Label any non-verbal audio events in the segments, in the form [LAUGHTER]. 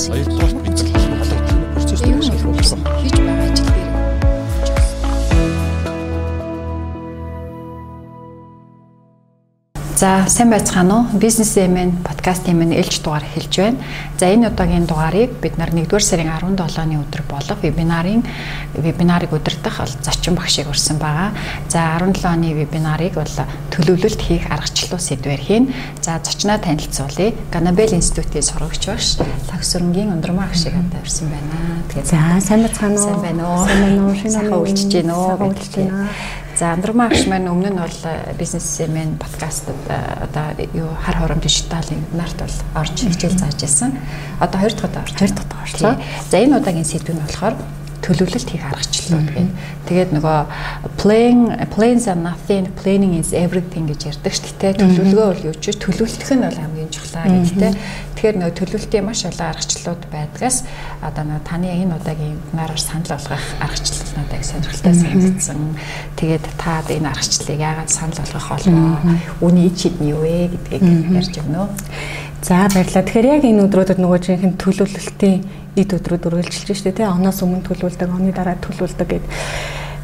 гэсэн. Хоёрдугаар бид нар холбогдсон процесс дээр шалгуулсан. Хийж байгаа ажил дээр За сайн байцгаана уу? Бизнес эмэн подкастын минь ээлж дугаар хэлж байна. За энэ удаагийн дугаарыг бид нар 1-р сарын 17-ны өдөр болох вебинарын вебинарыг удирдах зочин багшийг урьсан байгаа. За 17 оны вебинарыг бол төлөвлөлт хийх аргачлалуу сэдвээр хийн. За зочноо танилцуулъя. Ганабел институтийн сурагч багш Тагсүрэнгийн ундрмаа багшийг одоо урьсан байна. Тэгээд за сайн байцгаана уу? Сайн байна уу? Сайн байна уу? Шинэ үйлчж гин үү? Үйлчж байна. За Андрумаа агш маань өмнө нь бол бизнесмен подкастад одоо юу хар хором дижиталын нарт бол орж хичээл зааж байсан. Одоо хоёр дахь удаа орж хоёр дахь удаа орлоо. За энэ удаагийн сэдв нь болохоор төлөвлөлт хийх аргачлалууд байна. Тэгээд нөгөө plan plans are nothing planning is everything гэж ярьдаг шүү дээ. Төлөвлөгөө бол юу ч төлөвлөлтөх нь бол хамгийн чухал гэдэг. Тэгэхээр нөгөө төлөвлөлтийн маш олон аргачлалууд байдгаас одоо нөгөө таны энэ удаагийн вебинараар санал болгох аргачлал надад сонирхолтой санагдсан. Тэгээд та энэ аргачлалыг яагаад санал болгох болов? Үүний ичид нь юу вэ гэдгийг ярьж өгнө. За баярлалаа. Тэгэхээр яг энэ өдрүүдэд нөгөө жинхэнэ төлөвлөлтийн эд өдрүүд үргэлжилж штэ тий. Оноос өмнө төлөвлөдөг, оны дараа төлөвлөдөг гэд.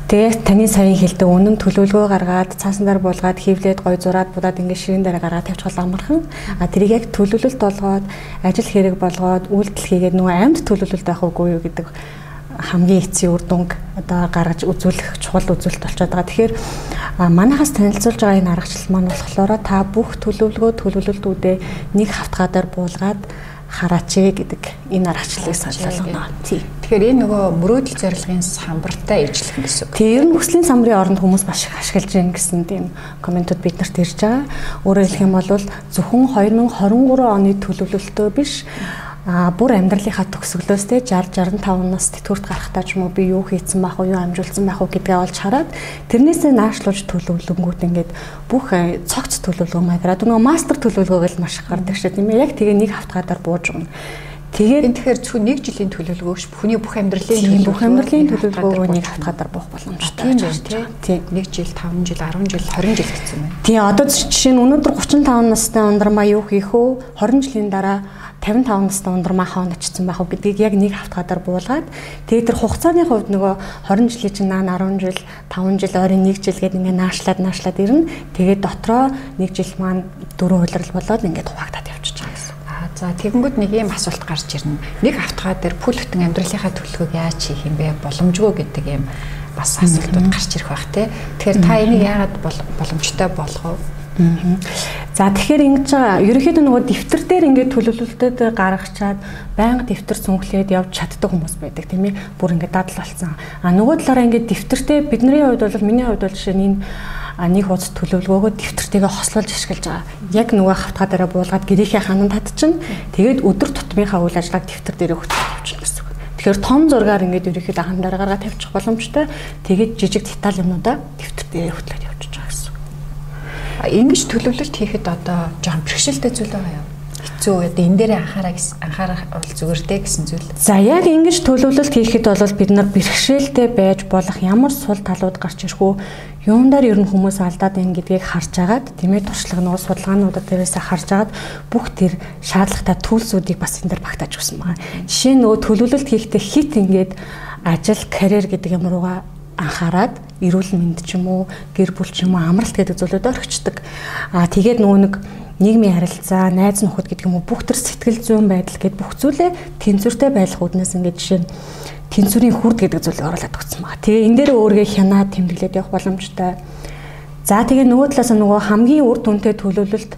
Тэгээд таны саяын хэлдэг үнэн төлөвлөгөө гаргаад цаасандаар буулгаад хевлээд гой зураад будаад ингээд ширэн дээр гараад тавьчихвал амархан. А тэрийг яг төлөвлөлт болгоод ажил хэрэг болгоод үйлдэл хийгээд нөгөө амьд төлөвлөлт байх уугүй юу гэдэг хамгийн эцсийн үр дүнг одоо гаргаж үзүүлэх чухал үзүүлэлт болчиход байгаа. Тэгэхээр манайхаас танилцуулж байгаа энэ аргачлал маань болохоор та бүх төлөвлөгөө төлөвлөлтүүдээ нэг хавтгаадаар буулгаад хараач гэдэг энэ аргачлалыг санал болгоно. Тий. Тэгэхээр энэ нөгөө мөрөөдөл зорилгын самбартай ижлэх гэсэн үг. Тий, ер нь хүслийн самбарын оронд хүмүүс маш их ашиглаж байна гэсэн тийм комментууд биднэрт ирж байгаа. Өөрөөр хэлэх юм бол зөвхөн 2023 оны төлөвлөлтөө биш а бүр амьдралынхаа төгсгөлөөс те 60 65 нас тэтгэврт гарахтаа ч юм уу би юу хийцэн байх уу юу амжуулсан байх уу гэдгээ олж хараад тэрнээсээ наашлуулж төлөвлөнгүүд ингээд бүх э, цогц төлөвлөгөө маяграад нөгөө мастер төлөвлөгөөг л маш их гардаг шээ. Тийм ээ яг тэгээ нэг хавтгаадаар бууж өгнө. Тэгээд энэ тэгэхээр зөвхөн нэг жилийн төлөвлөгөө ш бүхний бүх амьдралын бүх амьдралын төлөвлөгөөгөө нэг хавтгаадаар буух боломжтой байж байна тийм. нэг жил 5 жил 10 жил 20 жил гэсэн юм. Байна. Тийм одоо жишээ нь өнөөдөр 35 настай ундрмаа юу хийх вэ? 20 жилийн дараа 55 настай ундрмаа хаан очсон байх уу гэдгийг яг нэг хавтгаадаар буулгаад тэгээд тэр хугацааны хувьд нөгөө 20 жилийн чинь наан 10 жил 5 жил ойрын 1 жил гээд ингээ наашлаад наашлаад ирнэ тэгээд дотроо 1 жил маань дөрөв хулрал болоод ингээд хуваагдаад явчихж байгаа гэсэн. Аа за тэгэнгүүт нэг юм асуулт гарч ирнэ. Нэг хавтгаа дээр бүл бүтэн амьдралынхаа төлөвлөгөөг яаж хийх юм бэ? Боломжгүй гэдэг юм бас асуултууд гарч ирэх бах тий. Тэгэхээр та энийг яагаад боломжтой болгов? За тэгэхээр ингэж байгаа ерөнхийдөө нөгөө дэвтэр дээр ингээд төлөвлөлтөд гаргачаад байнга дэвтэр цүнхлээд явж чаддаг хүмүүс байдаг тийм ээ. Бүр ингээд дадал болсон. А нөгөө талаараа ингээд дэвтэртэй бидний хувьд бол миний хувьд бол жишээ нь энэ нэг хуудас төлөвлөгөөгөө дэвтэртэйгээ хослуулж ашиглаж байгаа. Яг нөгөө хавтгаа дараа буулгаад гэрийнхээ хананд татчихна. Тэгээд өдөр тутмынхаа үйл ажиллагааг дэвтэр дээр өгч явчихна гэсэн үг. Тэгэхээр том зургаар ингээд ерөнхийдөө хан дараа гаргаад тавьчих боломжтой. Тэгээд жижиг деталь юмнуудаа дэвтэр дээр хөтлөөд явчих ингэж төлөвлөлт хийхэд одоо жоохон бэрхшээлтэй зүйл байгаа юу? хэцүү одоо энэ дээр анхаараа анхаарах бол зүгээр дээ гэсэн зүйл. За яг ингэж төлөвлөлт хийхэд бол бид нар бэрхшээлтэй байж болох ямар сул талууд гарч ирэх үү? Юундаар ер нь хүмүүс алдаад байна гэдгийг харж агаад тийм ээ туршлага нөгөө судалгаануудад дээрээс харж агаад бүх тэр шаардлагатай төлсүүдийг бас энэ дэр багтааж өгсөн байгаа. Жишээ нь нөгөө төлөвлөлт хийхдээ хит ингээд ажил, карьер гэдэг юм руугаа анхаарад эрүүл мэнд ч юм уу гэр бүл ч юм уу амралт гэдэг зүйлүүд орхичдаг. Аа тэгээд нөгөө нэг нийгмийн харилцаа, найз нөхөд гэдэг юм уу бүх төр сэтгэл зүйн байдал гэд бүх зүйлээ тэнцвэртэй байх үүднээс ингээд жишээ нь тэнцвэрийн хүрд гэдэг зүйлийг оруулаад өгсөн байна. Тэгээ энэ дээр өөргөө хянаад тэмдэглээд явах боломжтой. За тэгээ нөгөө талаас нь нөгөө хамгийн үр дүнтэй төлөвлөлт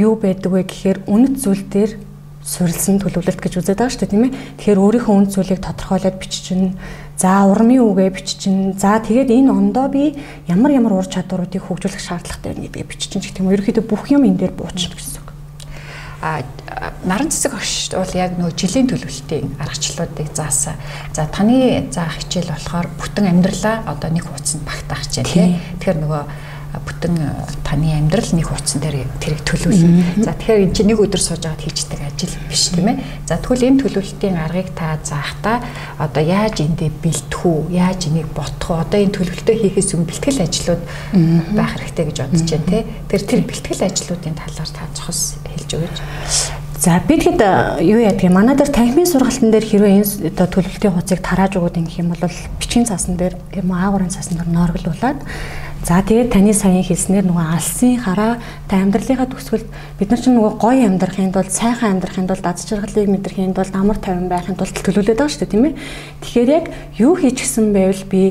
юу байдаг вэ гэхээр үнэт зүйл дээр суурилсан төлөвлөлт гэж үзээд байгаа шүү дээ тийм ээ. Тэгэхээр өөрийнхөө үнд зүйлийг тодорхойлоод биччихнэ За урмын үгээ биччихнэ. За тэгээд энэ ондоо би ямар ямар ур чадваруудыг хөгжүүлэх шаардлагатай байна гэдгийг биччихнэ гэх юм. Ерөнхийдөө бүх юм энэ дээр буучна гэсэн үг. А наран цэцэг огш бол яг нөгөө жилийн төлөвлөлтийн аргачлалуудыг заасан. За таны заах хичээл болохоор бүтэн амьдралаа одоо нэг хуудсанд багтаах хичээл тийм. Тэгэхээр нөгөө бүтэн э, таны амьдрал нэг хуудсан дээр тэрийг төлөвлөнө. За тэгэхээр энэ чинь нэг өдөр сууж аваад хийждэг ажил биш тийм ээ. За тэгвэл энэ төлөвлөлтийн аргыг та заахта одоо яаж эндээ бэлтэх үү? Яаж энийг ботох уу? Одоо энэ төлөвлөлтөө хийхээс өмнө бэлтгэл ажлууд байх хэрэгтэй гэж бодож байна тий. Тэр тэр бэлтгэл ажлуудын талаар та цохос хэлж өгөөч. За За бид хэд юу яадаг юм манай дээр танхимын сургалтын дээр хэрвээ энэ оо төлөвлөлтийн хуцыг тарааж өгöd ингэх юм бол бичгийн цаасан дээр юм аагуурын цаасан дээр норглуулад за тэгээд таны саяын хэлснээр нөгөө алсын хараа та амьдралынхаа төгсгөлд бид нар чинь нөгөө гоё амьдрахын тулд сайхан амьдрахын тулд аз жаргалыг мэдрэхийн тулд амар тайван байхын тулд төлөвлөд байгаа шүү дээ тийм ээ тэгэхээр яг юу хийчихсэн байвал би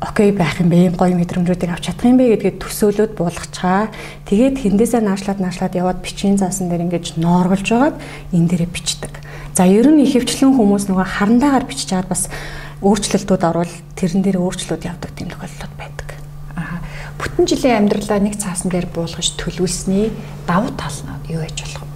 окей байх юм бэ, гоё мэдрэмжүүдийг авч чадах юм бэ гэдгээд төсөөлөд буулгачаа. Тэгээд хэндээсээ наашлаад наашлаад яваад бичгийн заасан дээр ингэж ноорголж байгаад энэ дээрээ бичдэг. За ер нь ихэвчлэн хүмүүс нөгөө харандаагаар бичиж чаад бас өөрчлөлтүүд орвол тэрэн дээр өөрчлөлт явдаг тийм тохиолдлууд байдаг. Бүтэн жилийн амьдралаа нэг цаасан дээр буулгаж төлөвлөсний давуу тал нь юу байж болох вэ?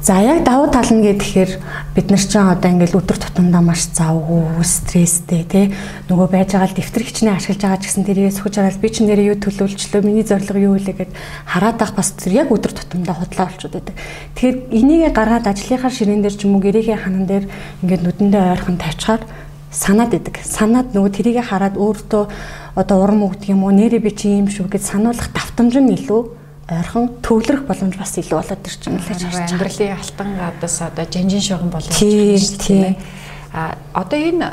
За яг давуу тал нь гэхээр бид нар ч одоо ингээл өдөр тутамдаа маш завгүй, стресстэй тий нөгөө байж байгаа л дэвтэр хичнээн ашиглаж байгаа ч гэсэн тэрийг сухаж байгаа л би ч нэрээ юу төлөвлөжлөө миний зорилго юу вэ гэд хараад байх бас тэр яг өдөр тутамдаа худлаа болчиход байдаг. Тэгэхээр энийгээ гаргаад ажлынхаа ширээн дээр ч юм уу гэрээхээ ханан дээр ингээд нүдэндээ ойрхон тавьчихаар санаад идэг. Санаад нөгөө тэрийг хараад өөртөө одоо урам өгдөг юм уу нэрээ би чи юм шүү гэж сануулах давтамж нь илүү ойрхон төвлөрөх боломж бас илүү болоод ирж байна л гэж харж байна. Амьдралын алтан гадаас одоо жанжин шугам болоод ирж байна. А одоо энэ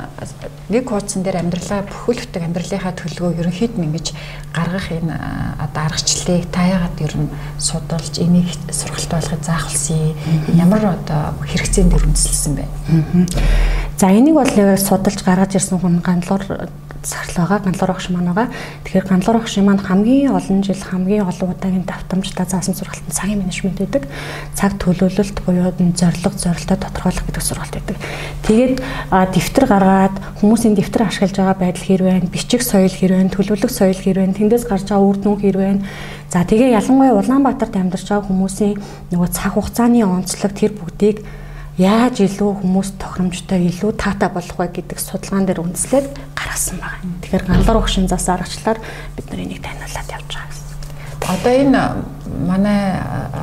нэг хуудсан дээр амьдралаа бүхэлдэх амьдралынхаа төлөвөө ерөнхийд нь ингэж гаргах энэ одоо аргачлалыг та яагаад ер нь судалж энийг сургалт болгохыг заахалсан ямар одоо хэрэгцээнд өрнөсөлсөн бэ? За энийг бол судалж гаргаж ирсэн хүн гандлуур сарлаагаа ганлуур багш маань байгаа. Тэгэхээр ганлуур багш маань хамгийн олон жил хамгийн олон удаагийн давтамжтай заасан сургалтанд цагийн менежмент гэдэг. Цаг төлөвлөлт буюу зорилго зорилтоо тодорхойлох гэдэг сургалт байдаг. Тэгээд дэвтэр гаргаад хүмүүсийн дэвтэр ашиглаж байгаа байдал хэр вэ? Бичих соёл хэр вэ? Төлөвлөх соёл хэр вэ? Тэндээс гарч байгаа үр дүн хэр вэ? За тэгээ ялангуяа Улаанбаатарт амьдарч байгаа хүмүүсийн нөгөө цаг хугацааны онцлог тэр бүгдийг яаж илүү хүмүүс тохиромжтой илүү таатай болох вэ гэдэг судалгаан дээр үндэслээд гаргасан байна. Тэгэхээр ганлар өгшин зас аргачлаар бид нар энийг таниулаад явж байгаа гэсэн. Одоо энэ манай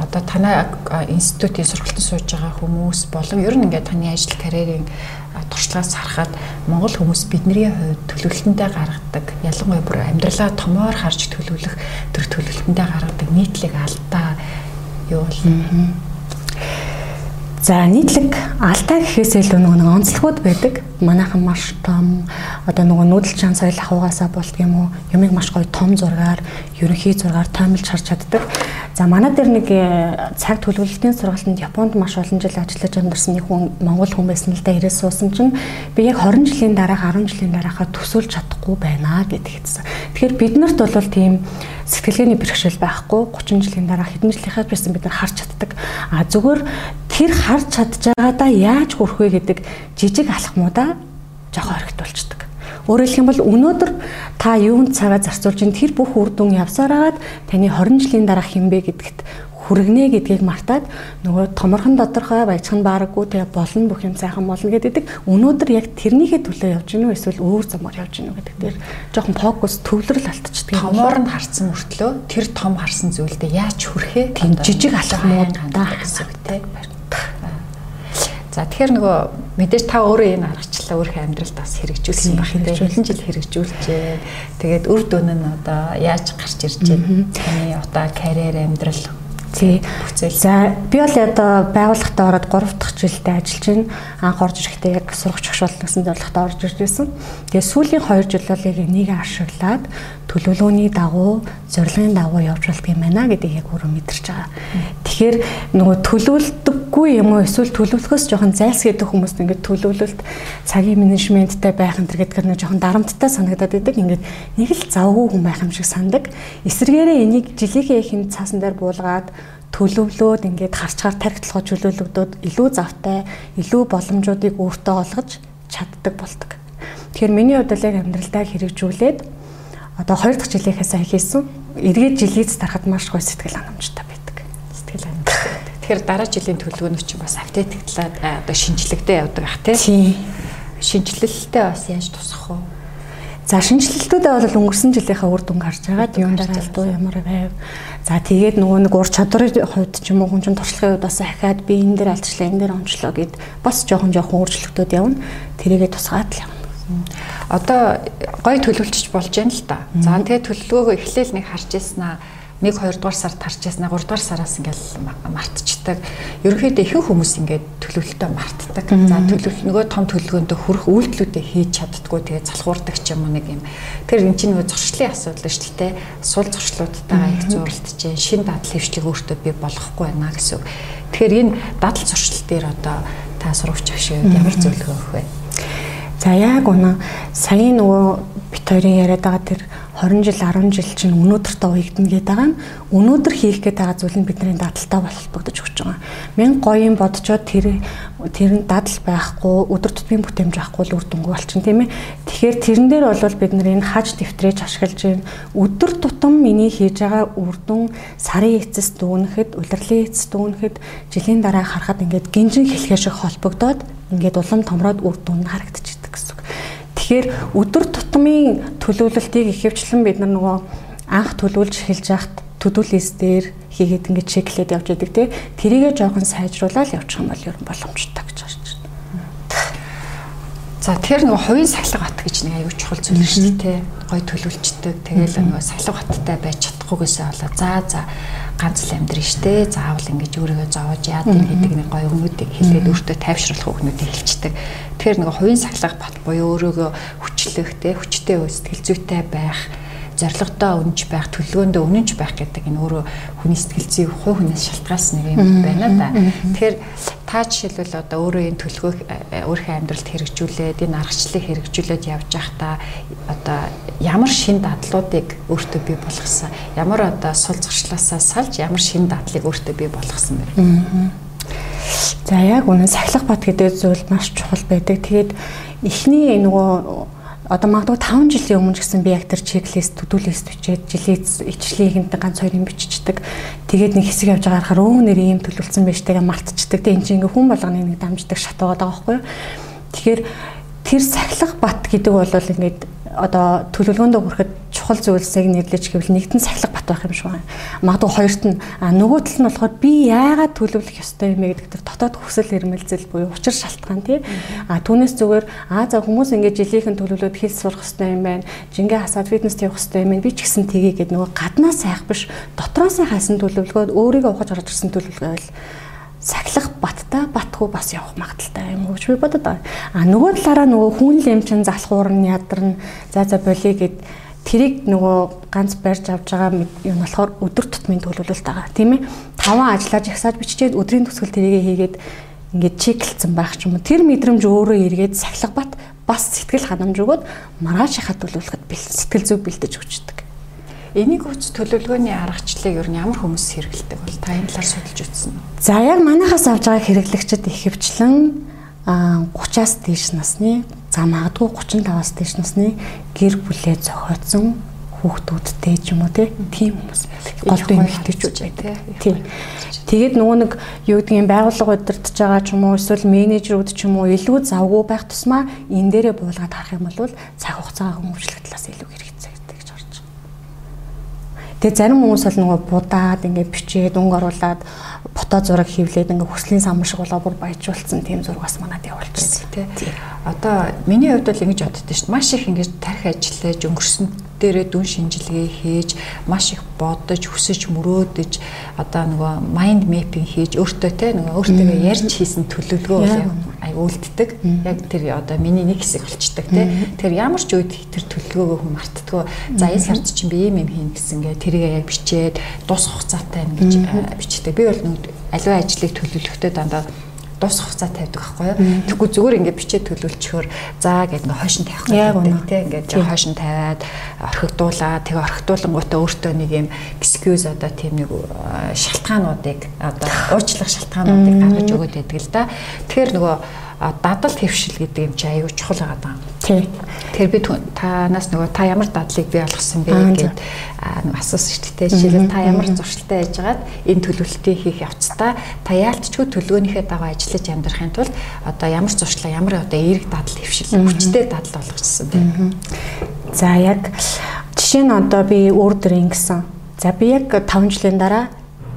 одоо танай институтийн сургалтанд сууж байгаа хүмүүс болон ер нь ингээд таны ажил карьерийн туршлагаас харахад Монгол хүмүүс бидний хувьд төлөвлөлтөндөө гаргадаг ялангуяа бүр амьдралаа томоор харж төлөвлөх төр төлөвлөлтөндөө гаргадаг нийтлэг алдаа юу бол За нийтлэг алдаа гэхээс илүү нөгөө онцлогуд байдаг. Манайхан маш том одоо нөгөө нүүдэл чан соёл ахуйгаасаа болдг юм уу? Юмыг маш гоё том зургаар, ерөнхий зургаар тоомлж харж чаддаг. За манай дээр нэг э, цаг төлөвлөлтийн сургалтанд Японд маш олон жил ажиллаж амьдарсан нэг хүн Монгол хүн байсан л да ирээс суусан чинь би яг 20 жилийн дараах 10 жилийн дараахаа төсөөлж чадахгүй байна гэд хэлсэн. Тэгэхээр бид нарт бол тийм сэтгэлгээний бэрхшээл байхгүй 30 жилийн дараа хэдэн жилийнхаа байсан бид нар харж чаддаг. А зүгээр тэр харж чадж байгаадаа яаж хүрэх вэ гэдэг жижиг алхмуудаа жоохон хоригт болчдөг. Өөрөөр хэлэх юм бол өнөөдөр та юунд цагаа зарцуулж ин тэр бүх үр дүн явсараад таны 20 жилийн дараа хинбэ гэдэгт хүргэнэ гэдгийг мартаад нөгөө томорхон тодорхой баяжхан баараггүй тэгээ болно бүх юм сайхан болно гэдэг. Өнөөдөр яг тэрнийхээ төлөө явж гинүү эсвэл өөр замаар явж гинүү гэдэг дээр жоохон фокус төвлөрөл алдчихдаг. Томоор нь харсан мөртлөө тэр том харсан зүйлдээ яаж хүрэхээ тийм жижиг алхмууд даа гэсэн үг тийм За тэгэхээр нөгөө мэдээж та өөрөө энэ аргачлалаа өөрийнхөө амьдралд бас хэрэгжүүлсэн байх тийм хэдэн жил хэрэгжүүлжээ. Тэгээд үр дүн нь одоо яаж гарч ирж байна? Таны одоо карьер амьдрал Тий. За би бол одоо байгууллагатаа ороод 3 дахь жилдээ ажиллаж байна. Анх орж ирэхдээ яг сурагч болно гэсэн зорилготой орж ирж байсан. Тэгээ сүүлийн 2 жил бол яг энийг ашиглаад төлөвлөгөөний дагуу, зорилгын дагуу явж болдго юм байна гэдгийг яг өөрөө мэдэрч байгаа. Тэгэхээр нөгөө төлөвлөдөггүй юм уу эсвэл төлөвлөхөөс жоохон зайлсхийдэг хүмүүст ингээд төлөвлөлт цагийн менежменттэй байх энэ гэдгээр нэг жоохон дарамттай санагдаад идэг. Ингээд нэг л завгүй хүн байх юм шиг сандаг. Эсвэргээрээ энийг жилийнхээ ихэнд цаасан дээр буулгаад төлөвлөөд ингээд харчгаар тархитлахоо чөлөөлөгдөд илүү завтай, илүү боломжуудыг өөртөө олгож чаддаг болдог. Тэгэхээр миний хувьд л яг амьдралдаа хэрэгжүүлээд одоо 2 дахь жилийнхээ сайн хийсэн. Эргээд жилийц тарахад маш гоё сэтгэл хангамжтай байдаг. Сэтгэл хангамжтай. Тэгэхээр дараа жилийн төлөвлөгөөнд чинь бас апдейтлаад одоо шинжилгээтэй явдаг ах тий. Шинжилэлтэй бас яаж тусах вэ? За шинжилэлтүүдээ бол өнгөрсөн жилийнхаа үр дүнг харж байгаа. Юунд алдуу ямар байв. За тэгээд нөгөө нэг ур чадрын хувьд ч юм уу хүн чинь туршлагын хувьд бас ахаад би энэ дээр алдчихлаа, энэ дээр онцлоо гэд бас жоохон жоохон өөрчлөлтүүд явна. Тэрийгэ тусгаад л явна. Одоо гой төлөвлөж болж байна л та. За тэгээд төлөвлөгөөгөө эхлээл нэг харж ирсэн аа 1 2 дугаар сард тарж яснаа 3 дугаар сараас ингээл мартчихдаг. Ерөнхийдөө ихэнх хүмүүс ингээд төлөвлөлтөө мартдаг. За төлөвлөлт нөгөө том төлөвлөгөөндөө хүрэх үйлдэлүүдээ хийж чаддггүй тэгээ залхуурдаг ч юм уу нэг юм. Тэр эн чинь нөгөө зуршлын асуудал шүү дээ. Сул зуршлуудтайгаа их зуралдж, шин дадал хөвчлөг өөртөө бий болохгүй байна гэсэн. Тэгэхээр энэ дадал зуршил дээр одоо та сурагч ах шиг ямар зөвлөгөө өгөх вэ? За яг үнэ сая нөгөө бит хоёрын яриад байгаа тэр 20 жил 10 жил чинь өнөөдөртөө уягдана гэдэг байгаа нь өнөөдөр хийх гээд байгаа зүйл нь бидний дадалтай холбогдож өгч байгаа. Мэн гоё юм бодцоод тэр тэр нь дадал байхгүй өдөр тутмын бүтээмж авахгүй л үр дүнгүй болчихно тийм ээ. Тэгэхээр тэрэн дээр бол бид нар энэ хаж дэвтрэж ашиглаж байна. Өдөр тутам миний хийж байгаа үр дүн сарын эцэс дүүнэхэд, улирлын эцэс дүүнэхэд жилийн дараа харахад ингээд гинжин хэлхээ шиг холбогдоод ингээд улам томроод үр дүн нь үг. Тэгэхээр өдөр тутмын төлөвлөлтийг ихэвчлэн бид нар нөгөө анх төлөвлөж эхэлж яхад төдөлс дээр хийгээд ингээд чеклээд явж байдаг тий. Тэрийгэ жоохон сайжруулаад явчих юм бол ер нь боломжтой гэж харж байна. За тэр нөгөө хувийн сахилга бат гэж нэг аюу чухал зүйл шүү дээ тий. Гой төлөвлөждөг. Тэгээл нөгөө сахилга баттай байж чадахгүйгээсээ болоо за за ганц л амьдрын штэ. Заавал ингэж өөрийгөө зовоож яад гэдэг нэг гой өгнүүдийг хэлээд өөртөө тайвшруулах өгнүүдийг хэлчихдэг. Тэгэхээр нөгөө хувийн сахилга бат буюу өөрийгөө хүчлэх те хүчтэй сэтгэл зүйтэй байх зоригтой өнж байх, төлөвлөгөөндөө үнэнч байх гэдэг энэ өөрөө хүний сэтгэл зүй хувь хүнээс шалтгаалсан нэг юм байна да. Тэгэхээр та жишээлбэл одоо өөрөө энэ төлөвлөгөө э, өөрийнхөө амьдралд хэрэгжүүлээд энэ аргачлалыг хэрэгжүүлээд явж байхдаа одоо ямар шин дадлуудыг өөртөө бий болгосон, ямар одоо сул зуршлаасаа салж ямар шин дадлыг өөртөө бий болгосон бэ? За яг үнэн сахилах бат гэдэг зүйл маш чухал байдаг. Тэгээд эхний нөгөө одоо магадгүй 5 жилийн өмнө гэсэн би яг тэр чеклист төдөлөст бичээд жилийн ичлэгийг ганц хоёр юм биччихдэг. Тэгээд нэг хэсэг явж байгаа харахаар өө нэр ийм төлөвлөсөн байж тагаа мартчихдаг. Тэгээд эн чинь ингээ хүн болгоны нэг дамждаг шат байгаа байхгүй юу. Тэгэхээр тэр сахилах бат гэдэг бол ингээд одоо төлөвлөгөөндөө хүрэхэд чухал зүйлсийг нэрлэж гэвэл нэгт нь сахилга бат байх юм шиг байна. Магадгүй хоёрт нь нөгөө тал нь болохоор би яагаад төлөвлөх ёстой юм бэ гэдэг тэр дотоод хүсэл эрмэлзэл буюу учир шалтгаан тий. А түүнээс зүгээр а за хүмүүс ингээд жилийнхэн төлөвлөд хэл сурах ёстой юм байна. Жингээ хасаад фитнес явах ёстой юм байна. Би ч гэсэн тгий гэд нөгөө гаднаас хайх биш дотроос хайсан төлөвлөгөөд өөрийгөө ухаж орж ирсэн төлөвлөгөө байл сахилах баттай батгүй бас явах магадaltaй юм уу гэж би бодод байгаа. А нөгөө талаараа нөгөө хүн л юм чин залхуур нь ядарна. За за болиё гэд тэрийг нөгөө ганц барьж авч байгаа юм болохоор өдөр тутмын төлөвлөлт байгаа. Тийм ээ. Таван ажиллаж ихсааж биччихэд өдрийн төгсгөл тэрийгэ хийгээд ингээд чеклцсэн байх ч юм уу. Тэр мэдрэмж өөрөө эргээд сахилах бат бас сэтгэл ханамж өгөөд маргааш хахад төлөвлөхөд сэтгэл зүг бэлдэж өгчдөг. Энийг үз төлөвлөгөөний аргачлалыг ер нь ямар хүмүүс хэрэгэлдэг бол та энэ талаар судалж үзсэн үү? За яг манайхаас авж байгаа хэрэглэгчид ихэвчлэн 30-аас дээш насны за магадгүй 35-аас дээш насны гэр бүлээ зохиоцсон хүүхдүүдтэй ч юм уу тийм хүмүүс голдуу эмэгтэйчүүд байдаг. Тийм. Тэгээд нөгөө нэг юу гэдгийг байгууллага удирдах байгаа ч юм уу эсвэл менежерүүд ч юм уу илүү завгүй байх тусмаа энэ дээрээ буулгаад харах юм бол цаг хугацаагаа хөнгөвчлөх талаас илүү хэрэгтэй Тэгээ зарим хүмүүс бол нөгөө будаад ингээд бичээд өнгө оруулаад фото зураг хийвлээд ингээ хүслийн самбар шиг болоо бүр баяжуулсан тийм зураг бас манад явуулчихсан тий. Одоо миний хувьд бол ингэж боддоо шүү дээ. Маш их ингэж тарих ажиллаж өнгөрсөн дээрээ дүн шинжилгээ хийж маш их бодож хүсэж мөрөөдөж одоо нөгөө майнд мэпинг хийж өөртөө те нөгөө өөртөө ярьж хийсэн төлөвлөгөө ай үлддэг. Яг тэр одоо миний нэг хэсэг болчдөг те. Тэр ямар ч үед тэр төлөвлөгөөгөө хүн мартдаггүй. За энэ сард чинь би ийм юм хийн гэсэн гээ тэрийг яг бичээд дус хугацаатай ингэж бичдэг. Би бол аливаа ажлыг төлөвлөхдөө дандаа дус хугацаа тавьдаг байхгүй юу. Тэгэхгүй зүгээр ингээд бичээд төлөвлөчихөөр за гэдэг ингээд хойш нь тавих гэдэг тийм ингээд хойш нь тавиад орхигдуулаа. Тэгээ орхигдуулангуудаа өөртөө нэг юм excuse одоо тийм нэг шалтгаануудыг одоо [SIGHS] уучлах шалтгаануудыг гаргаж өгöd байдаг л да. Тэгэхээр нөгөө дадал твшил гэдэг юм чи аюу чухал байгаа даа. Тий. Тэгэхээр би танаас нөгөө та ямар дадлыг бий болгосон бэ гэдэг нэг асуусан шүү дээ. Жишээлбэл та ямар зуршилтай яжгаад энэ төлөвлөлтийг хийх явцдаа та яалтчгүй төлөвлөгөөнийхөө дагуу ажиллаж амьдрахын тулд одоо ямар зуршлаа ямар одоо эерэг дадал твшил хүчтэй дадал болгочихсон бэ? За яг жишээ нь одоо би өөр дөр ингэсэн. За би яг 5 жилийн дараа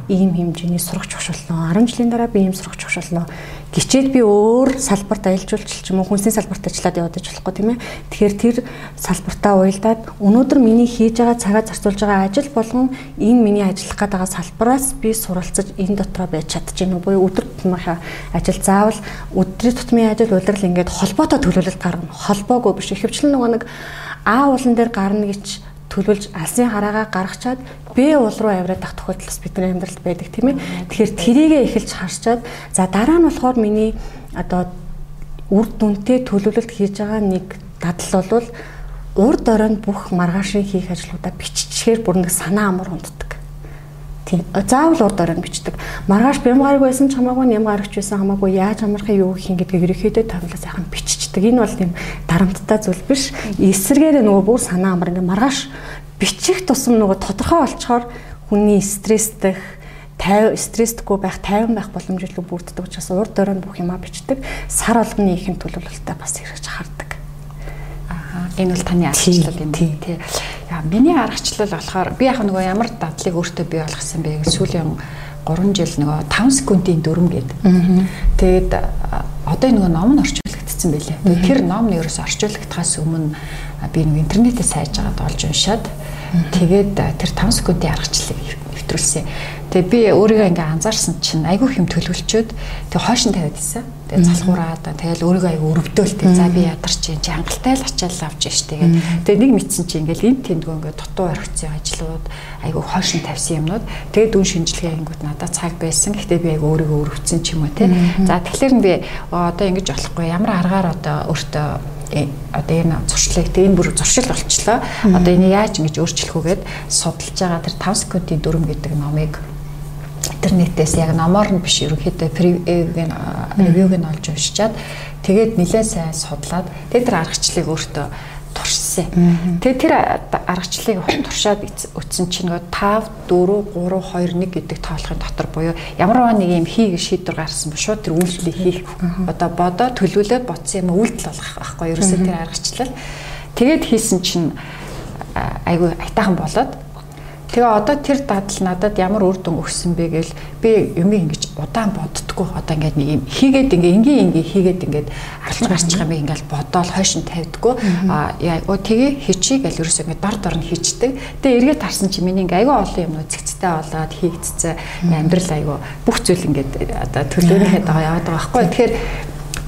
ийм хэмжээний сурагч багшлаа 10 жилийн дараа би ийм сурагч багшлаа гिचээд би өөр салбарт аялжуулж ч юм уу хүнсний салбарт ажиллаад яваад болохгүй тийм ээ. Тэгэхээр тэр салбартаа уялдаад өнөөдөр миний хийж байгаа цагаа зарцуулж байгаа ажил болгон энэ миний ажиллах гээд байгаа салбараас би суралцаж энэ дотроо байж чадчихэв буюу өдөр тутмынхаа ажил заавал өдрийн тутмын ажил удирдал ингээд холбоотой төлөвлөлт гаргана холбоогүй биш. Ихэвчлэн нөгөө нэг А уулан дээр гарна гэж төлөвлөж алсын хараагаа гаргачаад Б уул руу авираад ах тохиолдол бидний амьдралд байдаг тийм ээ. Тэгэхээр тэрийгэ эхэлж харчаад за дараа нь болохоор миний одоо үр дүнтэй төлөвлөлт хийж байгаа нэг дадал бол урд оройн бүх маргаашийн хийх ажлуудаа биччихээр бүр нэг санаа амар унддаг. Тийм. Заавал урд оройн бичдэг. Маргааш бямгараг байсан ч хамаагүй, нямгарагч байсан хамаагүй яаж амархын юу гэх юм гэдгийг ерөөхдөө тавлаа сайхан биччихдэг. Энэ бол тийм дарамттай зүйл биш. Эсвэргээр нөгөө бүр санаа амар ингээ маргааш бичих тусам нөгөө тодорхой олцохоор хүний стресстэх 50 стресстэйгүй байх 50 байх боломжтой бүрддэг учраас урд дөрөнд бүх юмаа бичдэг сар болгоны ихэм төлөвлөлтөд бас хэрэгж хардаг. Энэ бол таны аргачлал юм тий. Яа миний аргачлал болохоор би яг нөгөө ямар дадлыг өөртөө бий болгосон бэ гэж сүүлийн 3 жил нөгөө 5 секундын дүрм гээд. Тэгээд одоо нөгөө ном нь орчуулагдсан байлээ. Тэр ном нь ерөөс орчуулагдахаас өмнө би нэг интернетээ сайж агаад олж уншаад Тэгээд тэр 5 секундын аргачлалыг нэвтрүүлсэн. Тэгээ би өөрийгөө ингээ анзаарсан чинь айгүй хэм төлөвлөчөөд тэг хойш нь тавиад исэн. Тэгээ залхуураад тэгэл өөрийгөө айгүй өрөвдөөлтэй. За би ядарч чинь жангалтай л ачаал авч ш тэгээд тэгээ нэг мэдсэн чинь ингээл энэ тэндгөө ингээ дутуу орхицсан ажлууд айгүй хойш нь тавьсан юмнууд тэгээд дүн шинжилгээ ангууд надад цаг байсан. Гэхдээ би айгүй өөрийгөө өрөвдсөн ч юм уу те. За тэгэхээр би одоо ингэж болохгүй ямар аргаар одоо өөртөө одоо энэ зуршлыг тэг энэ бүр зуршил болчлоо. Одоо энэ яаж ингэж өөрчлөх үгээд судалж байгаа тэр 5 секундын дүрм гэдэг номыг интернетээс яг номоор нь биш ерөнхийдөө превьюг нь олж уншичаад тэгээд нэлээд сайн судлаад тэр аргачлалыг өөртөө туршсан. Тэгээ тэр аргачлалыг туршаад үтсэн чинь нөгөө 5 4 3 2 1 гэдэг тоолохын дотор буюу ямар нэг юм хийх шийдвэр гарсан ба шууд тэр үйлдэлийг хийх. Одоо бодоо төлөвлөө бодсон юм үйлдэл болгох байхгүй ерөөсөө тэр аргачлал. Тэгээд хийсэн чинь айгүй айтаахан болоод Тэгээ одоо тэр дадал надад ямар үр дүн өгсөн бэ гээл би юм ингэж удаан боддггүй одоо ингээд нэг юм хийгээд ингээ ингийн ингийн хийгээд ингээд алж гарчих юм ингээл бодоол хойш нь тавьдггүй а яа оо тэгээ хийчий гэл ерөөсөө ингээд дор дор нь хийчдэг. Тэгээ эргээд харсан чи миний ингээ айгүй олон юм зэгцтэй болоод хийгдцээ амьдрал айгүй бүх зүйл ингээд одоо төлөөнийхэд байгаа яваад байгаа байхгүй. Тэгэхээр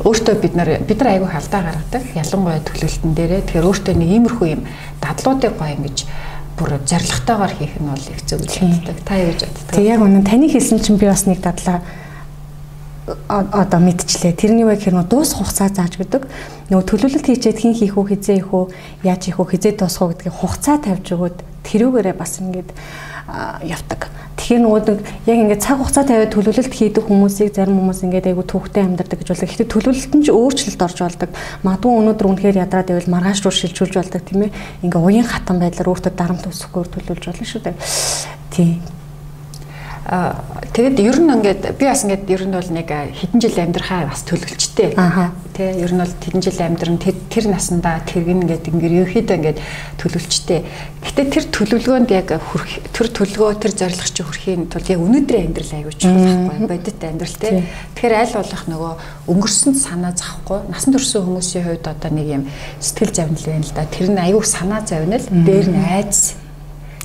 өөртөө бид нар бид нар айгүй халдаа гаргадаг. Ялангуяа төлөвлөлтөн дээрээ тэгэхээр өөртөө нэг иймэрхүү юм дадлуудыг гоё ингэж бүр зоригтойгоор хийх нь бол их зөв үлддэг. Та гэж боддог? Тэг яг үнэн таны хэлсэн чинь би бас нэг дадлаа одоо мэдчлээ. Тэрний вэ гэхээр нөө дуус хугацаа зааж гэдэг. Нөгөө төлөвлөлт хийчихэд хин хийх үү, хизээ хийх үү, яаж хийх үү, хизээ дуусгах уу гэдгийг хугацаа тавьж өгөөд тэрүүгээрээ бас ингэж явдаг. Тэгэхээр нөгөө нэг яг ингээд цаг хугацаа тавиад төлөвлөлт хийдэг хүмүүсийг зарим хүмүүс ингээд айгу төвхтэй амьдардаг гэж болдог. Гэхдээ төлөвлөлт нь ч өөрчлөлт орж болдог. Магадгүй өнөөдөр үнэхээр ядраад байвал маргааш руу шилжүүлж болдог тийм ээ. Ингээ уян хатан байдлаар өөртөө дарамт үүсэхгүй төлөвлөж болно шүү дээ. Тийм. Тэгэд ер нь ингээд би бас ингээд ер нь бол нэг хэдэн жил амьдрахаа бас төлөвлөлттэй. Аа. Тэ ер нь бол хэдэн жил амьдран тэр наснда тэргэн ингээд ингээд ерөөхдөө ингээд төлөвлөлттэй. Гэтэ тэр төлөвлөгөөнд яг тэр төлөвлөгөө тэр зорилго чи хүрхийн тулд яг өнөөдрийн амьдрал аягүй чухал байхгүй бодит амьдрал тэ. Тэгэхээр аль болох нөгөө өнгөрсөнд санаа зовхгүй насан туршсан хүмүүсийн хувьд одоо нэг юм сэтгэл завнал байна л да. Тэр нь аягүй санаа завнал дээр нь айдас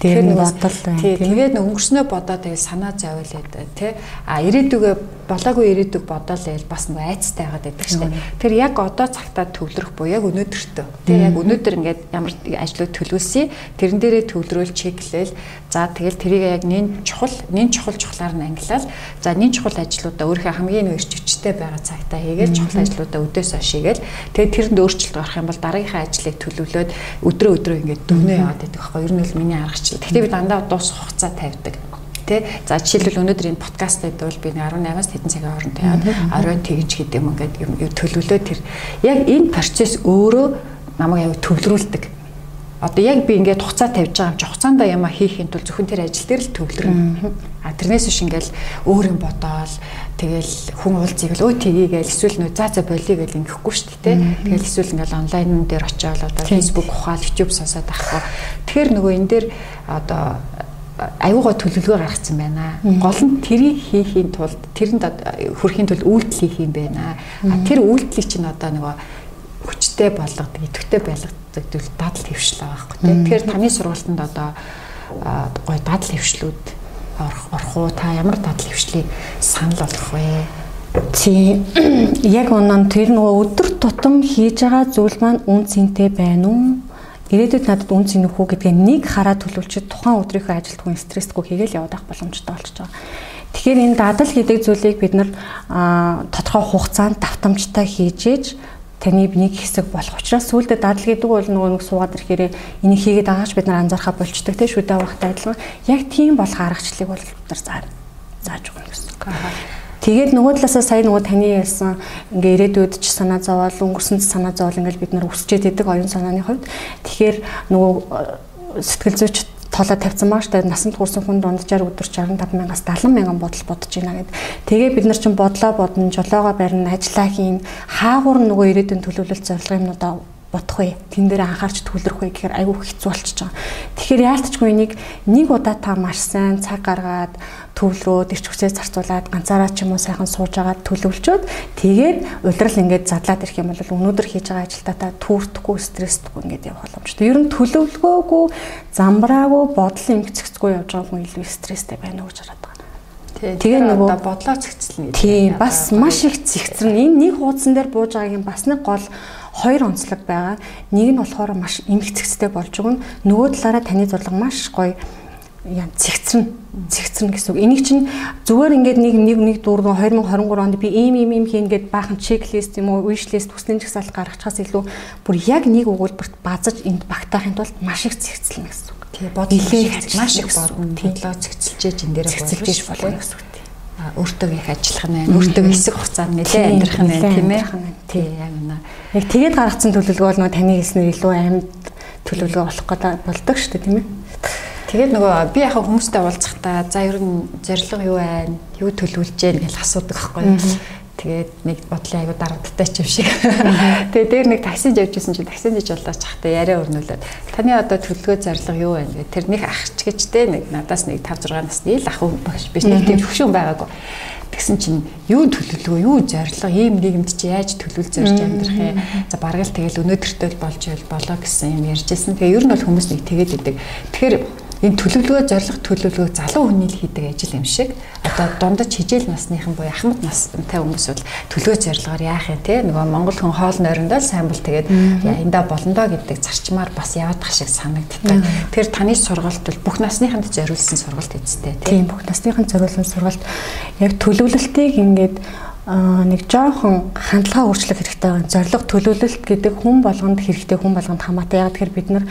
Тэгэхээр нэг бодол байна. Тэгээд өнгөрснөө бодоод тэгээд санаа зовлоод тий. А ирээдүгөө болоогүй ирээдүг бодоол ял бас нэг айцтай байгаад байдаг шүү дээ. Тэр яг одоо цагтаа төвлөрөх буюу яг өнөөдөртөө. Тий яг өнөөдөр ингээд ямар ажлыг төлөвлөсөй тэрэн дээрээ төвлөрөөл чеклээл за тэгэл тэрийг яг нэн чухал нэн чухал чухлаар нь ангилал за нэн чухал ажлуудаа өөрийнхөө хамгийн нэг эрчвчтэй байгаа цагтаа хийгээл чухал ажлуудаа өдөөс хойш хийгээл тэгээд тэрэнд өөрчлөлт гарах юм бол дараагийнхаа ажлыг төлөвлөөд өдрөө өдрөө ингээд дөгнөө яваад байдаг байхгүй юу? Ер нь бол миний аргачлал. Гэхдээ би дандаа дуусах хугацаа тавьдаг Тэ за жишээлбэл өнөөдөр энэ подкастад бол би 18-аас хэдэн цагийн хооронд яваад оройн тэгж гэдэг юм ингээд юм төлөвлөө тэр яг энэ процесс өөрөө намайг аяг төвлөрүүлдэг. Одоо яг би ингээд хуцаа тавьж байгаа юм чи хуцаанда яма хийхин тул зөвхөн тэр ажил дээр л төвлөрнө. А тэрнээс биш ингээл өөр юм бодоол тэгэл хүн уулзыг л өө тгийгээл эсвэл нөө за за болиё гэл ингэхгүй шүү дээ. Тэгэл эсвэл ингээл онлайн дээр очиод одоо Facebook ухаал YouTube сонсоод авахгүй. Тэгэхээр нөгөө энэ дээр одоо аюугаа төлөвлөгөө гаргацсан байна. Гол нь тэрийг хийхийн тулд тэрэнд хүрхийн тулд үйлдэл хийх юм байна. Тэр үйлдэлийг чинь одоо нөгөө хүчтэй болгодог, идэвхтэй байлгадаг дадал хөвшил байгаа байхгүй тийм. Тэгэхээр таны сургалтанд одоо гой дадал хөвшлүүд орох уу? Та ямар дадал хөвшлийг санал болгох вэ? Тийм. [CLEARS THROAT] Яг онон тэр нөгөө өдөр тутам хийж байгаа зүйл маань үн цэнтэй байна уу? Ирээдүйд надад үн цэн нөхөө гэдгээ нэг хараа төлөвлөж тухайн өдрийнхөө ажилд хүн стрессгүй хийгээл явах боломжтой болчихж байгаа. Тэгэхээр энэ дадал гэдэг зүйлийг бид нар тодорхой хугацаанд давтамжтай хийж ээж таны нэг хэсэг болох. Учраас сүүлдээ дадал гэдэг бол нөгөө нэг суугаад ирэхээр энийг хийгээд байгаач бид нар анзаархаа болчдөг те шүдэ авахтай адилхан. Яг тийм болох аргачлалыг бол бид нар заар зааж өгнө гэсэн. Тэгээд нөгөө талаасаа сая нөгөө таны ярьсан ингээ ирээдүйд ч санаа зовоол өнгөрсөнд санаа зовоол ингээл бид нар өсчээд идэг оюун санааны хувьд. Тэгэхээр нөгөө сэтгэл зүйч тоолоо тавьсан маа штэ насанд хүрсэн хүн дунджаар өдөр 65 мянгаас 70 мянган бодол бодож байна гэд. Тэгээ бид нар чинь бодлоо бодно, жолоогоо барина, ажиллаа хийн. Хаагур нөгөө ирээдүйн төлөвлөлт зорилго юмнуудаа бодох вэ? Тэн дээр анхаарч төвлөрөх вэ гэхээр айгүй хэцүү болчихж байгаа. Тэгэхээр яалтчгүй энийг нэг удаа та маш сайн цаг гаргаад төвлөрөөд ирч хүчээ зарцуулаад ганцаараа ч юм уу сайхан сууж агаад төлөвлөчөөд тэгээд улирал ингээд задлаад ирэх юм бол өнөөдөр хийж байгаа ажилдаа та түүртэхгүй стресстгүй ингээд явах боломжтой. Ер нь төлөвлөгөөгүй, замбраагүй, бодол имгцэгцгүй явж байгаа хүн илүү стресстэй байна гэж хараад байгаа. Тэгээ нөгөө бодлоо цэгцэлнэ гэдэг. Тийм бас маш их цэгцэрнэ. Энэ нэг хуудсан дээр бууж байгаагийн бас нэг гол хоёр онцлог байгаа. Нэг нь болохоор маш эмх цэгцтэй болж өгнө. Нөгөө талаараа таны зурлага маш гоё яа цэгцэрнэ цэгцэрнэ гэсэн үг. Энийг чинь зүгээр ингээд нэг нэг нэг дургу 2023 онд би ийм ийм ийм хийн гэд баахан чеклист юм уу list хүсний жагсаалт гаргачихаас илүү бүр яг нэг өгүүлбэрт базаж энд багтаахын тулд маш их цэгцэлнэ гэсэн үг. Тэгээ бодлоо маш их бодно. Бодлоо цэгцэлжээж энэ дээр цэгцэлжээж болно гэсэн үг өөртөө их ажиллах нь байна. Өөртөө хэсэг хугацаанд нэлээд амьдрах нь байна тийм ээ. Тий яг үнэ. Яг тэгээд гаргацсан төлөвлөгөө бол нөгөө таны хэлснээр илүү амьд төлөвлөгөө болох гэдэг болдог шүү дээ тийм ээ. Тэгээд нөгөө би яхаа хүмүүстэй уулзахдаа за ер нь зориг юу байна? Юу төлөвлөж гэн гэж асуудаг байхгүй. Тэгээд нэг бодлын аягүй дарамттай ч юм шиг. Тэгээд дээр нэг таксиж явжсэн чинь таксиж болооч хахта яриа өрнүүлээд таны одоо төлөвлөгөө зорилго юу байна гэх тэр нэг ахч гэжтэй нэг надаас нэг 5 6 насны ил ах багш биш нэг тийм хөвшөн байгаагүй. Тэгсэн чинь юу төлөвлөгөө юу зорилго ийм нийгэмд чи яаж төлөвлөж зорж амьдрах юм. За бараг л тэгэл өнөөдөртөө болж болоо гэсэн юм ярьжсэн. Тэгээ ер нь бол хүмүүс нэг тэгээд идэг. Тэгэхээр энэ төлөвлөгөө зориг төлөвлөгөө залуу хүний л хийдэг ажил юм шиг одоо дундаж хижээл насныхан буюу ахмад настай хүмүүс бол төлөвлөгөө зорилгоор яах юм те нөгөө монгол хүн хоол нойрондоо сайн бол тэгээд яндаа болондоо гэдэг зарчмаар бас яваадах шиг санагддаг. Тэгэхээр таны сургалт бол бүх насныханд зориулсан сургалт эцтэй тийм бүх насныханд зориулсан сургалт яг төлөвлөлтийг ингээд нэг жоохон хандлага өөрчлөх хэрэгтэй байна. Зорилго төлөвлөлт гэдэг хүн болгонд хэрэгтэй хүн болгонд хамаатай. Яг тэгэхээр бид нар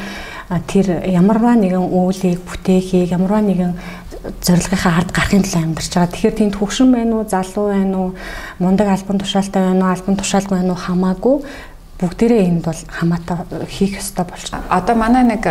тэр ямарваа нэгэн үүлийг бүтээхийг ямарваа нэгэн зорилгынхаа ард гарахын тулд амьдарч байгаа. Тэгэхээр тэнд хөвшин байна уу, залуу байна уу, мундаг альбан тушаалтай байна уу, альбан тушаалгүй байна уу хамаагүй бүгдээрээ энд бол хамаатай хийх ёстой болж байгаа. Одоо манай нэг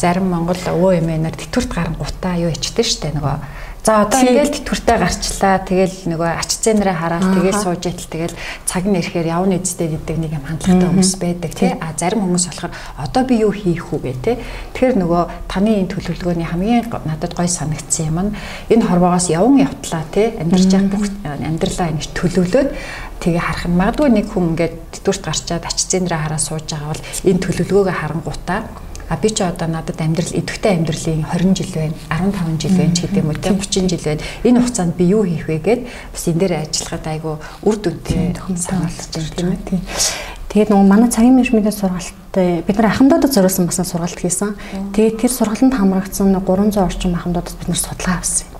зарим монгол өвөө эмээнэр тэтгэврт гарan гутаа юу ичдэг штэ нөгөө За одоо ингээл тэтгэвртэй гарчлаа. Тэгэл нөгөө ач зээнрээ хараад тэгэл сууж итэл тэгэл цаг нь ирэхээр явна эзтэй гэдэг нэг юм хандлагатай хүмүүс байдаг тий. А зарим хүмүүс болохоор одоо би юу хийх үү гэ тий. Тэгэхээр нөгөө таны энэ төлөвлөгөөний хамгийн надад гой санагдсан юм нь энэ хорвоогоос явн явтлаа тий. Амьдарч явах бүх амьдралаа ингэж төлөвлөөд тэгээ харах нь магадгүй нэг хүн ингээд тэтгэврт гарчаад ач зээнрээ хараа сууж байгаа бол энэ төлөвлөгөөгөө харангуутаа А би ч одоо надад амьдрал идэвхтэй амьдралын 20 жил байна, 15 жил байна ч гэдэг юм уу, 30 жил байна. Энэ хугацаанд би юу хийх вэ гэд бас энэ дээр ажиллахад айгүй үр дүнтэй санагдаж байна тийм ээ. Тэгээд нөгөө манай цагийн менежментийн сургалтад бид нар ахмадуудад зориулсан басан сургалт хийсэн. Тэгээд тэр сургалтанд хамрагдсан 300 орчим ахмадуудад бид нар судалгаа авсан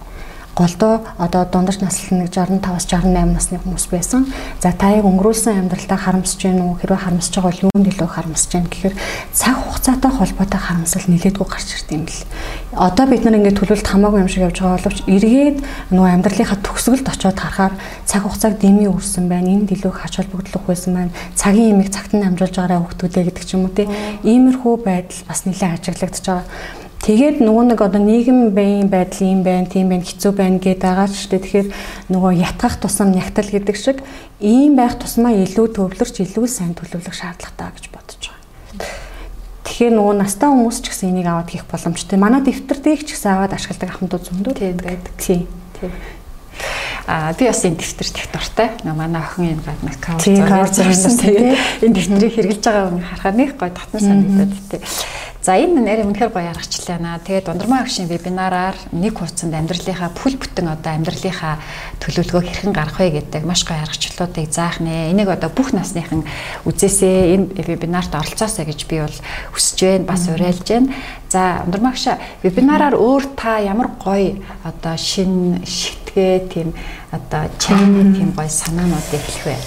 голдоо одоо дундаж наслал нэг 65-аас 68 насны хүмүүс байсан. За та яг өнгөрүүлсэн амьдралдаа харамсаж байна уу? Хэрвээ харамсаж байгаа бол юунд илүү харамсаж байна гэхээр цаг хугацаатай холбоотой харамсал нэлээдгүй гарч ирд юм бэл. Одоо бид нар ингээд төлөвлөлт хамаагүй юм шиг явж байгаа боловч эргээд нөгөө амьдралынхаа төгсгөлд очиод харахаар цаг хугацааг дэмий өрсөн байна. Энд илүү хач холбогдлох байсан байна. Цагийн имийг цагт нь амжуулж байгаараа хөгтүүлээ гэдэг ч юм уу тий. Иймэрхүү байдал бас нэлээд ажиглагдаж байгаа. Тэгээд нөгөө нэг одоо нийгэм байн байдал юм байна, тийм байна, хэцүү байна гэдэг байгаа ч тийм. Тэгэхээр нөгөө ятгах тусам нягтал гэдэг шиг ийм байх тусмаа илүү төвлөрч илүү сайн төлөвлөх шаардлагатай гэж бодож байгаа. Тэгэхээр нөгөө настай хүмүүс ч гэсэн энийг аваад хийх боломжтой. Манай дэвтэрдийг ч гэсэн аваад ашигладаг ахмадууд зөндөө тийм байдаг. Тийм. Тийм. А би бас энэ дэвтэр тех дуртай. Манай охин энэ гаднах кавер зориулсан. Тэгээд энэ дэвтрийг хэрэгжилж байгаа хүн харахад нэг гой татна санагдаад тий. За энэ нэр үнэхээр гоё аргачлаа наа. Тэгээд Дундрамаа агшийн вебинараар нэг хуудсанд амьдралынхаа бүл бүтэн одоо амьдралынхаа төлөвлөгөө хэрхэн гарах вэ гэдэг маш гоё аргачлалуудыг заах нэ. Энийг одоо бүх насныхан үзээсээ энэ вебинарт оролцоосаа гэж би бол хүсэж байна, бас уриалж байна. За Дундрамаа агшаа вебинараар өөр та ямар гоё одоо шин шитгээ тийм одоо чайны тийм гоё санаануудыг хэлэх вэ?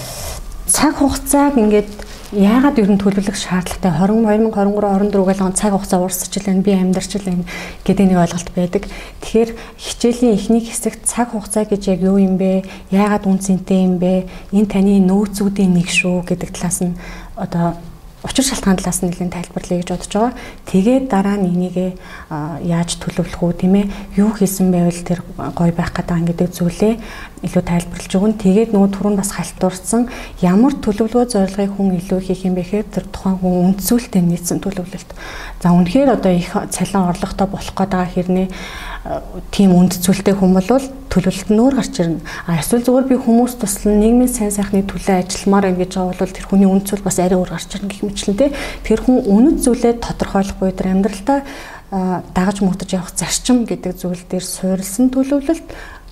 Цаг хугацааг ингээд яагаад ер нь төлөвлөх шаардлагатай 20 2023 24 гээл цаг хугацаа уурсч илэн би амьдарч илэн гэдэг нэг ойлголт байдаг. Тэгэхээр хичээлийн эхний хэсэгт цаг хугацаа гэж яг юу юм бэ? Яагаад үнцэнтэй юм бэ? Энэ таны нөөцүүдийн нэг шүү гэдэг талаас нь одоо учир шалтгаан талаас нь нэлээд тайлбарлая гэж бодож байгаа. Тэгээд дараа нь энийгээ яаж төлөвлөх үү тийм ээ? Юу хийсэн байвал тэр гой байх гэдэг гэдэг зүйлээ илүү тайлбарлаж өгнө. Тэгээд нөгөө түрүүн бас халтурсан ямар төлөвлөгөө зорилгыг хүн илүү хийх юм бэ гэхээр тэр тухайн хүн үндсүүлэлтэд нийцсэн төлөвлөлт. За үнэхээр одоо их цалин орлоготой болох гэдэг хэрнээ тийм үндцүүлэлтэй хүн бол төлөвлөлт нь өөр гарч ирнэ. А эсвэл зүгээр би хүмүүс туслан нийгмийн сайн сайхны төлөө ажилламаар ингэж байгаа бол тэр хүний үндцүүл бас арай өөр гарч ирнэ гэх мэтлэн тэ. Тэр хүн үнэт зүйлээ тодорхойлохгүй тэр амьдралдаа дагаж мөрдөж явах зарчим гэдэг зүйл дээр суурилсан төлөвлөлт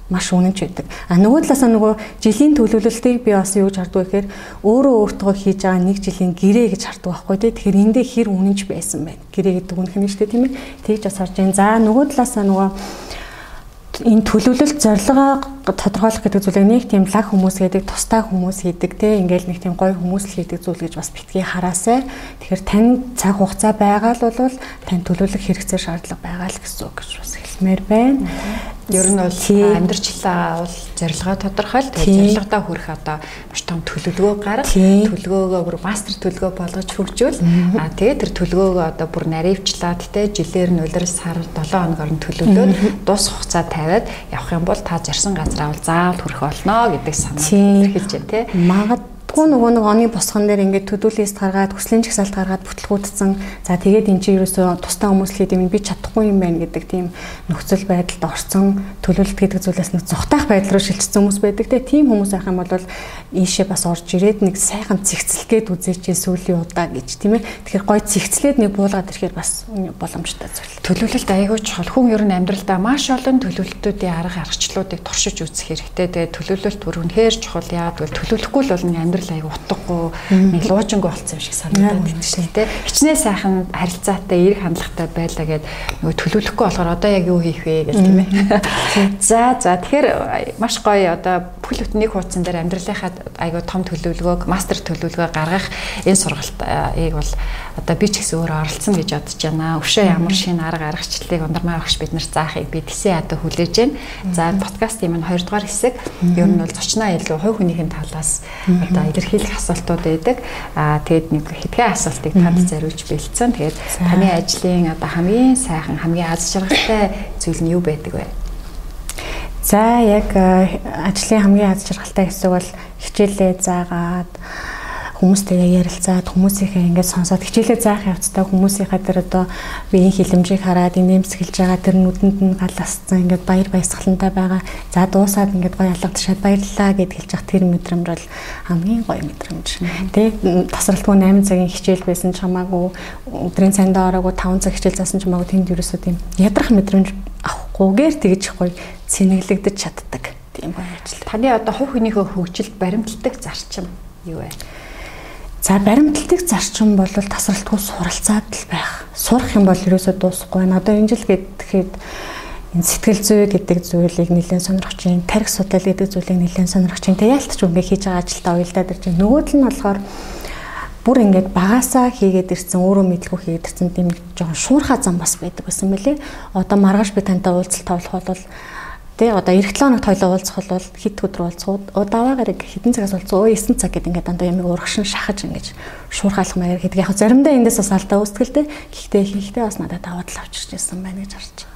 маш үнэнч байдаг. А нөгөө талаасаа нөгөө жилийн төлөвлөлтийг би бас юу гэж харддаг гэхээр өөрөө өөртөө хийж байгаа нэг жилийн гэрээ гэж харддаг байхгүй тий. Тэгэхээр эндээ хэр үнэнч байсан байна. Гэрээ гэдэг үнэх нь шүү дээ тийм ээ. Тэгж бас харж байна. За нөгөө талаасаа нөгөө энэ төлөвлөлт зорилгоо тодорхойлох гэдэг зүйлийг нэг тийм лаг хүмүүс гэдэг тустай хүмүүс хийдэг те ингээл нэг тийм гоё хүмүүс л хийдэг зүйл гэж бас битгий хараасай. Тэгэхээр тань цаг хугацаа байгаа л бол тань төлөвлөх хэрэгцээ шаардлага байгаа л гэсэн үг гэж бас хэлмээр байна. Ер нь бол амьдрчлаа бол зорилгоо тодорхойл. Тэгээд зорилгодоо хүрэх одоо маш том төлөвлөгөө гарга. Төлөвлөгөөгөө бүр мастер төлөвлөгөө болгож хөгжүүл. Аа тэгээд тэр төлөвлөгөөгөө одоо бүр наривчлаад те жилээр нь улирал сар 7 хоногор нь төлөвлөөд дус хугацаа тавиад явах юм бол та зорьсон газараа бол заавал хүрэх болно гэдэг санаа хэлж байна те. Магад Тэгвэл нөгөө нэг оны босгон дээр ингээд төдөлөөс гаргаад хүслийн жагсаалт гаргаад бүтлгүүдсэн. За тэгээд эн чинь ерөөсөө тустай хүмүүс л хийдэг юм би чадахгүй юм байна гэдэг тийм нөхцөл байдалд орсон төлөвлөлт гэдэг зүйлээс нэг зүхтаах байдал руу шилжсэн хүмүүс байдаг те. Тийм хүмүүс ах юм бол ийшээ бас орж ирээд нэг сайхан цэгцэлгээд үзээч сүүлийн удаа гэж тийм ээ. Тэгэхээр гой цэгцлээд нэг буулгаад ирэхээр бас боломжтой зүйл. Төлөвлөлт аягүй чухал. Хүн ер нь амьдралдаа маш олон төлөвлөлтүүдийн арга аргачлалуудыг туршиж үзэх хэрэгтэй. Тэгээд төлөвлөлт бүр үнэхээр чухал. Яагаад гэвэл төлөвлөхгүй л бол нэг амьдрал аягүй утгагүй нэг луужингүй болцсон юм шиг санагдаад байна шүү дээ. Хичнээн сайхан харилцаатай, эерэг хандлагатай байлаа гэд нөгөө төлөвлөхгүй болохоор одоо яг юу хийх вэ гэж тийм ээ. [LAUGHS] За за тэгэхээр маш гоё одоо бүхэл бүтнийг хуудсан дээр амьдралынхаа аягүй том төлөвлөгөөг, мастер төлөвлөгөө гаргах энэ сургалтыг бол одоо би ч гэсэн өөрөө оролцсон гэж бодож байна. Өвшөө ямар шин арга аргачлалыг ундармаа өгч бид нар заахыг би тэсээ ядаа хүлээж байна. За подкастын минь 2 дугаар хэсэг ер нь бол зочноо илүү хувь хүнийхэн талаас одоо илэрхийлэх асуултууд байдаг. Аа тэгээд нэг хэдхэн асуултыг танд зориулж бэлдсэн. Тэгээд таны ажлын одоо хамгийн сайхан, хамгийн аз жаргалтай зүйл нь юу байдаг вэ? За яг ажлын хамгийн аз жаргалтай хэсэг бол хичээлээ заагаад хүмүүстэйгээ ярилцаад хүмүүсийнхээ ингээд сонсоод хичээлээ заах явцдаа хүмүүсийнхаа тэр одоо биеийн хилэмжийг хараад инээмсэглэж байгаа тэр нүдэнд нь галасцсан ингээд баяр баясгалантай байгаа. За дуусаад ингээд гоё алгадшаад баярлалаа гэд хэлж явах тэр мэдрэмж бол хамгийн гоё мэдрэмж. Тэ тасралтгүй 8 цагийн хичээл байсан ч хамаагүй өдрийн цайндаа ороогүй 5 цаг хичээл заасан ч хамаагүй тэнд ерөөсөө тийм ядрах мэдрэмж авахгүйгээр тэгж гоё цэнэглэгдэж чаддаг тийм гоё ажил. Таны одоо хувь хүнийхөө хөгжилд баримтлагдаг зарчим юу вэ? За баримталтыг зарчим бол тасралтгүй суралцаад л байх. Сурах юм бол ерөөсөө дуусахгүй байна. Одоо энэ жил гэхэд энэ сэтгэл зүй гэдэг зүйлийг нэлээд сонирхож байна. Тарих судлал гэдэг зүйлийг нэлээд сонирхож байна. Тэ яалтч үгээ хийж байгаа ажилдаа уялдаад ирж байна. Нөгөөд нь болохоор бүр ингээд багасаа хийгээд ирсэн өөрөө мэдлгүй хийгээд ирсэн тийм жоохон шуурхаа зам бас байдаг байсан мөлий. Одоо маргааш би тантай уулзалт тавлах бол Тэ одоо эх 7 хоногт хоёлоо уулзах бол хэд өдөр уулзах уу? Даваагаар хэдэн цагаас уулзах уу? 9 цаг гэдэг ингээд дандаа ямиг урагшин шахаж ингэж шуурхаалах маягаар гэдэг. Яг заримдаа эндээс бас алдаа үүсгэлтэй. Гэхдээ хийхдээ бас надад даваад л авчирч ирсэн байна гэж харж байгаа.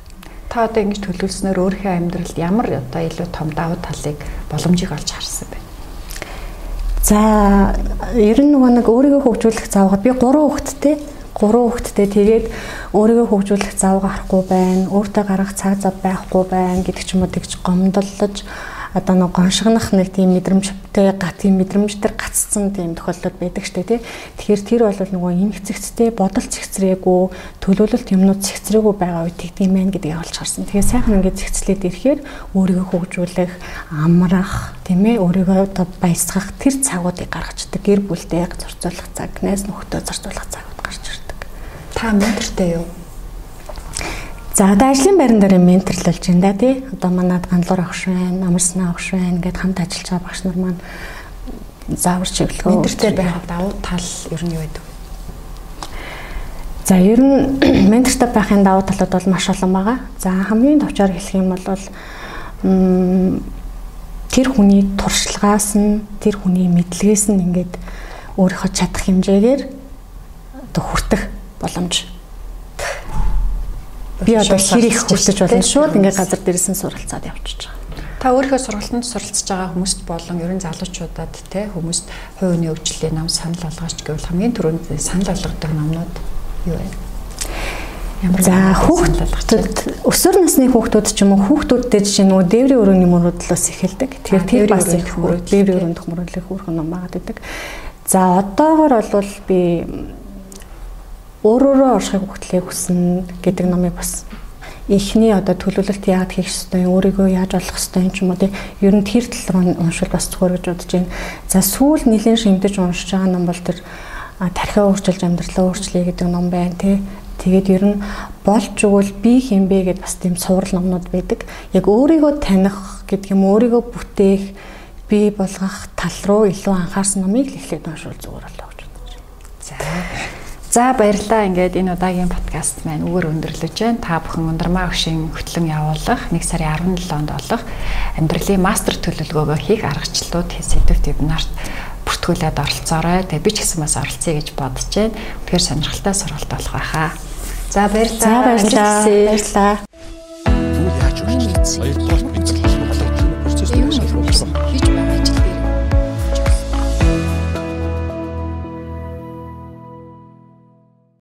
Та одоо ингэж төлөвлөснөөр өөрийнхөө амьдралд ямар одоо илүү том давуу талыг боломжийг олж харсан бэ? За, ер нь нөгөө нэг өөрийгөө хөгжүүлэх заавгаад би 3 хүүхэдтэй гурван хүүхэдтэй тэгээд өөрийгөө хөгжүүлэх зав гарахгүй байна, өөртөө гарах цаг зав байхгүй байна гэдэг ч юм уу тэгж гомдоллож одоо нэг гоншигнах нэг тийм мэдрэмжтэй га тийм мэдрэмж төр гацсан тийм тохиолдол байдаг штэ тий. Тэгэхээр тэр бол нөгөө эмх цэгцтэй бодол цэгцрээгүй төлөвлөлт юмнууд цэгцрээгүй байгаа үед тэгдэм байх гэдгийг олж харсан. Тэгэхээр сайхан ингээд цэгцлээд ирэхээр өөрийгөө хөгжүүлэх, амрах, тийм ээ өөрийгөө одоо баясгах тэр цагуудыг гаргацдаг. Гэр бүлтэй зорцоолох цаг, найз нөхдөд зорцоолох цагууд гарч ирдэг. Та ментортэй юу? За одоо ажлын байран дээр менторлуулж байна да тий. Одоо манад ганлуур авах байна, амарснаа авах байна гэдээ хамт ажиллаж байгаа багш нар маань заавар чиглэлөө ментортэй байхад давуу тал ер нь юу байдаг? За ер нь [CLEARS THROAT] ментортой байхын давуу талууд бол маш олон байгаа. За хамгийн товчоор хэлэх юм бол тэр хүний туршлагаас нь тэр хүний мэдлэгээс нь ингээд өөрийнхөө чадах хэмжээгээр одоо хүртэх боломж би одоо их хүсэж болно шууд ингээд газар дээрээс нь суралцаад явчихж байгаа. Та өөрийнхөө сургалтанд суралцж байгаа хүмүүст болон ерөн залуучуудад те хүмүүст хувийн өвчлөлийн нам санал болгооч гэвэл хамгийн түрүүнд санал болгодог номнууд юу вэ? За хүүхдүүд өсвөр насны хүүхдүүд ч юм уу хүүхдүүдтэй жишээ нөгөө дээврийн өрөөний мөрөдлөөс эхэлдэг. Тэгэхээр тэр бас их дээврийн өрөөнд мөрөдлөх үүрхэн ном байгаад байдаг. За одоогор бол би өөрөөрөө оршихыг хөтлөхийг хүснэ гэдэг номыг бас эхний одоо төлөвлөлт яагаад хийх ёстой юм өөрийгөө яаж олох ёстой юм ч юм уу тий ер нь тэр тал руу уншвал бас зүгээр гэж бодож байна. За сүүл нэлийн шимдэж уншиж байгаа ном бол тэр тархиа өөрчилж амьдралаа өөрчлөе гэдэг ном байна тий. Тэгээд ер нь болж өгвөл би хинбэ гэд бас тийм суврал номнууд байдаг. Яг өөрийгөө таних гэдэг юм өөрийгөө бүтээх би болгох тал руу илүү анхаарсан номыг л эхлээд уншвал зүгээр болоо гэж бодож байна. За За баярлалаа. Ингээд энэ удаагийн подкаст маань үгээр өндөрлөж байна. Та бүхэн ундрмаа өгшин хөтлөн явуулах 1 сарын 17-нд болох амьдралын мастер төлөвлөгөөгөө хийх аргачлалууд сэдвт вебинарт бүртгүүлээд оролцоорой. Тэгээ би ч гэсэн бас оролцъё гэж бодож байна. Тэгэхээр сонирхолтой сургалт болох байхаа. За баярлалаа. За баярлалаа. Баярлалаа. Үргэлжлүүлсэн? Хоёрдугаар бензин холбоотой процесс болсон?